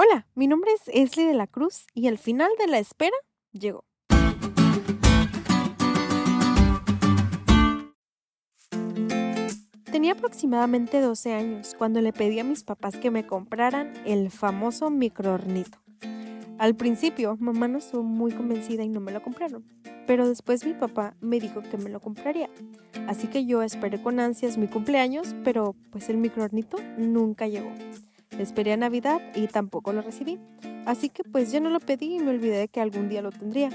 Hola, mi nombre es Esli de la Cruz y al final de la espera llegó. Tenía aproximadamente 12 años cuando le pedí a mis papás que me compraran el famoso microornito. Al principio, mamá no estuvo muy convencida y no me lo compraron, pero después mi papá me dijo que me lo compraría. Así que yo esperé con ansias mi cumpleaños, pero pues el microornito nunca llegó. Esperé a Navidad y tampoco lo recibí. Así que pues ya no lo pedí y me olvidé de que algún día lo tendría.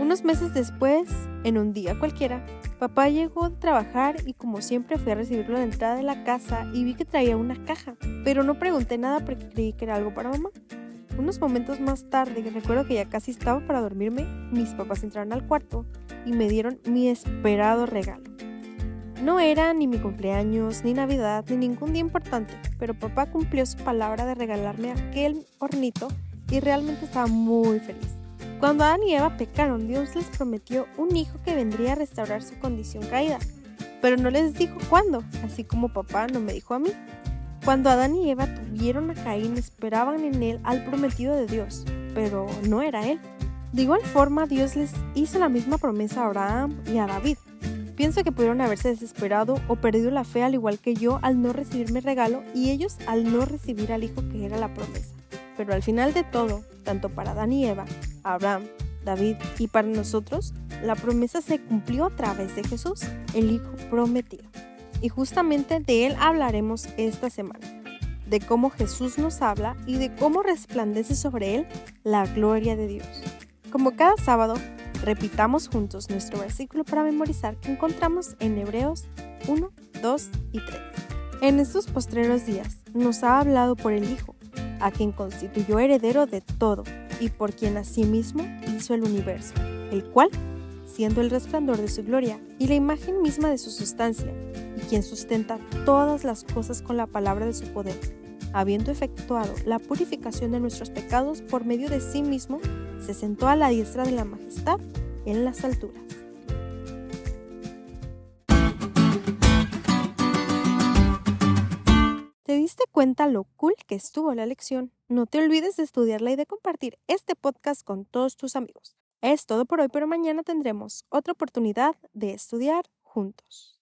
Unos meses después, en un día cualquiera, papá llegó de trabajar y como siempre fui a recibirlo a la entrada de la casa y vi que traía una caja, pero no pregunté nada porque creí que era algo para mamá. Unos momentos más tarde, recuerdo que ya casi estaba para dormirme, mis papás entraron al cuarto y me dieron mi esperado regalo. No era ni mi cumpleaños, ni Navidad, ni ningún día importante, pero papá cumplió su palabra de regalarme aquel hornito y realmente estaba muy feliz. Cuando Adán y Eva pecaron, Dios les prometió un hijo que vendría a restaurar su condición caída, pero no les dijo cuándo, así como papá no me dijo a mí. Cuando Adán y Eva tuvieron a Caín, esperaban en él al prometido de Dios, pero no era él. De igual forma, Dios les hizo la misma promesa a Abraham y a David, Pienso que pudieron haberse desesperado o perdido la fe al igual que yo al no recibir mi regalo y ellos al no recibir al hijo que era la promesa. Pero al final de todo, tanto para Adán y Eva, Abraham, David y para nosotros, la promesa se cumplió a través de Jesús, el Hijo prometido. Y justamente de él hablaremos esta semana, de cómo Jesús nos habla y de cómo resplandece sobre él la gloria de Dios. Como cada sábado, Repitamos juntos nuestro versículo para memorizar que encontramos en Hebreos 1, 2 y 3. En estos postreros días nos ha hablado por el Hijo, a quien constituyó heredero de todo y por quien asimismo hizo el universo, el cual, siendo el resplandor de su gloria y la imagen misma de su sustancia, y quien sustenta todas las cosas con la palabra de su poder, habiendo efectuado la purificación de nuestros pecados por medio de sí mismo, se sentó a la diestra de la majestad en las alturas. ¿Te diste cuenta lo cool que estuvo la lección? No te olvides de estudiarla y de compartir este podcast con todos tus amigos. Es todo por hoy, pero mañana tendremos otra oportunidad de estudiar juntos.